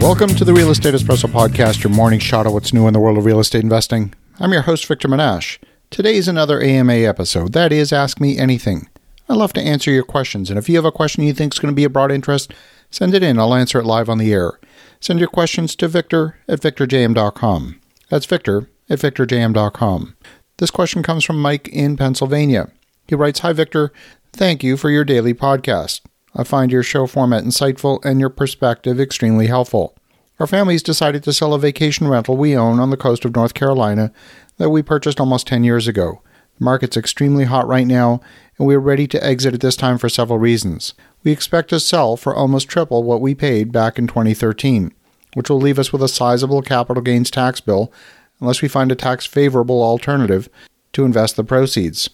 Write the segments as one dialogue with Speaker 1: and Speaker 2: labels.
Speaker 1: Welcome to the Real Estate Espresso Podcast, your morning shot of what's new in the world of real estate investing. I'm your host, Victor. Today is another AMA episode. That is Ask Me Anything. I love to answer your questions, and if you have a question you think is going to be of broad interest, send it in. I'll answer it live on the air. Send your questions to victor at victorjm.com. That's victor at victorjm.com. This question comes from Mike in Pennsylvania. He writes Hi, Victor. Thank you for your daily podcast. I find your show format insightful and your perspective extremely helpful. Our family's decided to sell a vacation rental we own on the coast of North Carolina that we purchased almost 10 years ago. The market's extremely hot right now, and we are ready to exit at this time for several reasons. We expect to sell for almost triple what we paid back in 2013, which will leave us with a sizable capital gains tax bill unless we find a tax favorable alternative to invest the proceeds.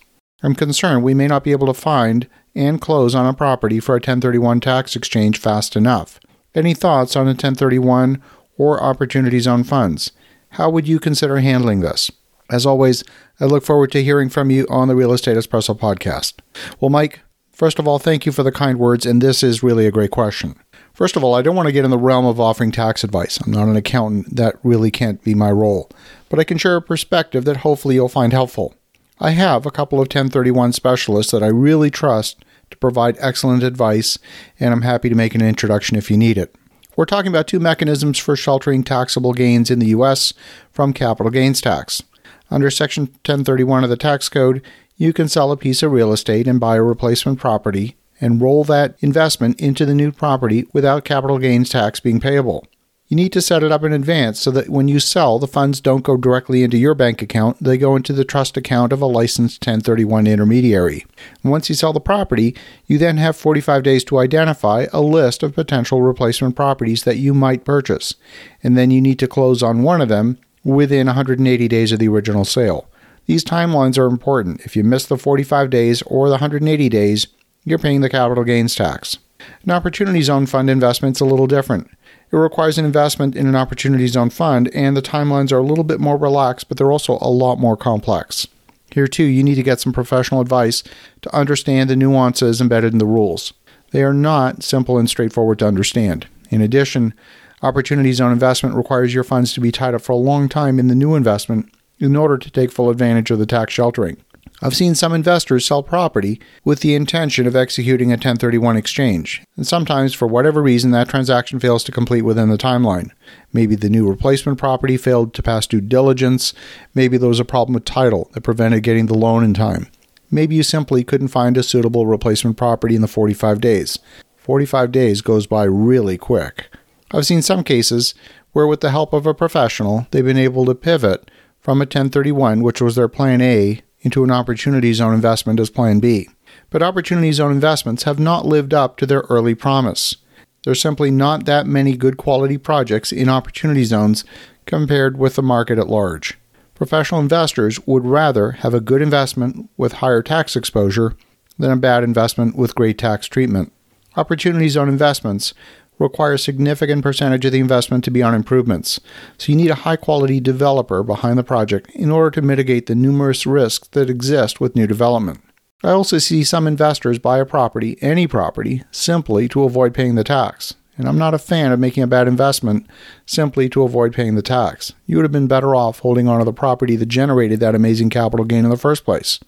Speaker 1: I'm concerned we may not be able to find and close on a property for a 1031 tax exchange fast enough. Any thoughts on a 1031 or opportunities on funds? How would you consider handling this? As always, I look forward to hearing from you on the Real Estate Espresso podcast. Well, Mike, first of all, thank you for the kind words, and this is really a great question. First of all, I don't want to get in the realm of offering tax advice. I'm not an accountant. That really can't be my role. But I can share a perspective that hopefully you'll find helpful. I have a couple of 1031 specialists that I really trust to provide excellent advice, and I'm happy to make an introduction if you need it. We're talking about two mechanisms for sheltering taxable gains in the U.S. from capital gains tax. Under Section 1031 of the tax code, you can sell a piece of real estate and buy a replacement property and roll that investment into the new property without capital gains tax being payable. You need to set it up in advance so that when you sell, the funds don't go directly into your bank account, they go into the trust account of a licensed 1031 intermediary. And once you sell the property, you then have 45 days to identify a list of potential replacement properties that you might purchase. And then you need to close on one of them within 180 days of the original sale. These timelines are important. If you miss the 45 days or the 180 days, you're paying the capital gains tax. An opportunity zone fund investment is a little different. It requires an investment in an opportunity zone fund, and the timelines are a little bit more relaxed, but they're also a lot more complex. Here, too, you need to get some professional advice to understand the nuances embedded in the rules. They are not simple and straightforward to understand. In addition, opportunity zone investment requires your funds to be tied up for a long time in the new investment in order to take full advantage of the tax sheltering. I've seen some investors sell property with the intention of executing a 1031 exchange, and sometimes, for whatever reason, that transaction fails to complete within the timeline. Maybe the new replacement property failed to pass due diligence, maybe there was a problem with title that prevented getting the loan in time. Maybe you simply couldn't find a suitable replacement property in the 45 days. 45 days goes by really quick. I've seen some cases where, with the help of a professional, they've been able to pivot from a 1031, which was their plan A, into an opportunity zone investment as Plan B. But opportunity zone investments have not lived up to their early promise. There's simply not that many good quality projects in opportunity zones compared with the market at large. Professional investors would rather have a good investment with higher tax exposure than a bad investment with great tax treatment. Opportunity zone investments require a significant percentage of the investment to be on improvements, so you need a high quality developer behind the project in order to mitigate the numerous risks that exist with new development. I also see some investors buy a property, any property, simply to avoid paying the tax. And I'm not a fan of making a bad investment simply to avoid paying the tax. You would have been better off holding onto the property that generated that amazing capital gain in the first place.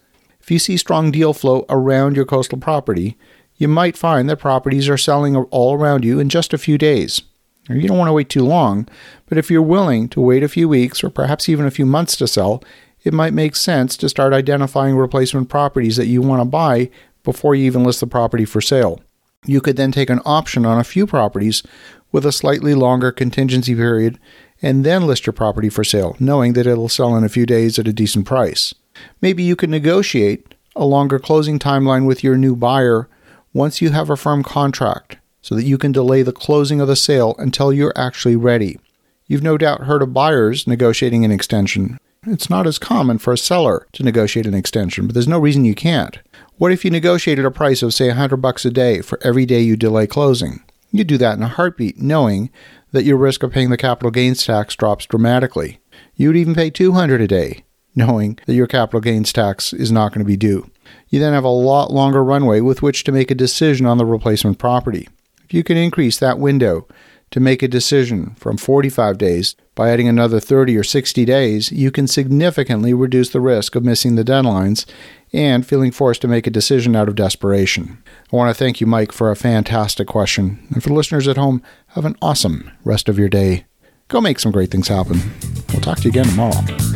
Speaker 1: If you see strong deal flow around your coastal property, you might find that properties are selling all around you in just a few days. You don't want to wait too long, but if you're willing to wait a few weeks or perhaps even a few months to sell, it might make sense to start identifying replacement properties that you want to buy before you even list the property for sale. You could then take an option on a few properties with a slightly longer contingency period and then list your property for sale, knowing that it'll sell in a few days at a decent price. Maybe you could negotiate a longer closing timeline with your new buyer once you have a firm contract so that you can delay the closing of the sale until you're actually ready. You've no doubt heard of buyers negotiating an extension. It's not as common for a seller to negotiate an extension, but there's no reason you can't. What if you negotiated a price of say 100 bucks a day for every day you delay closing? You do that in a heartbeat, knowing that your risk of paying the capital gains tax drops dramatically. You'd even pay 200 a day, knowing that your capital gains tax is not going to be due you then have a lot longer runway with which to make a decision on the replacement property. If you can increase that window to make a decision from 45 days, by adding another 30 or 60 days, you can significantly reduce the risk of missing the deadlines and feeling forced to make a decision out of desperation. I want to thank you, Mike, for a fantastic question. And for listeners at home, have an awesome rest of your day. Go make some great things happen. We'll talk to you again tomorrow.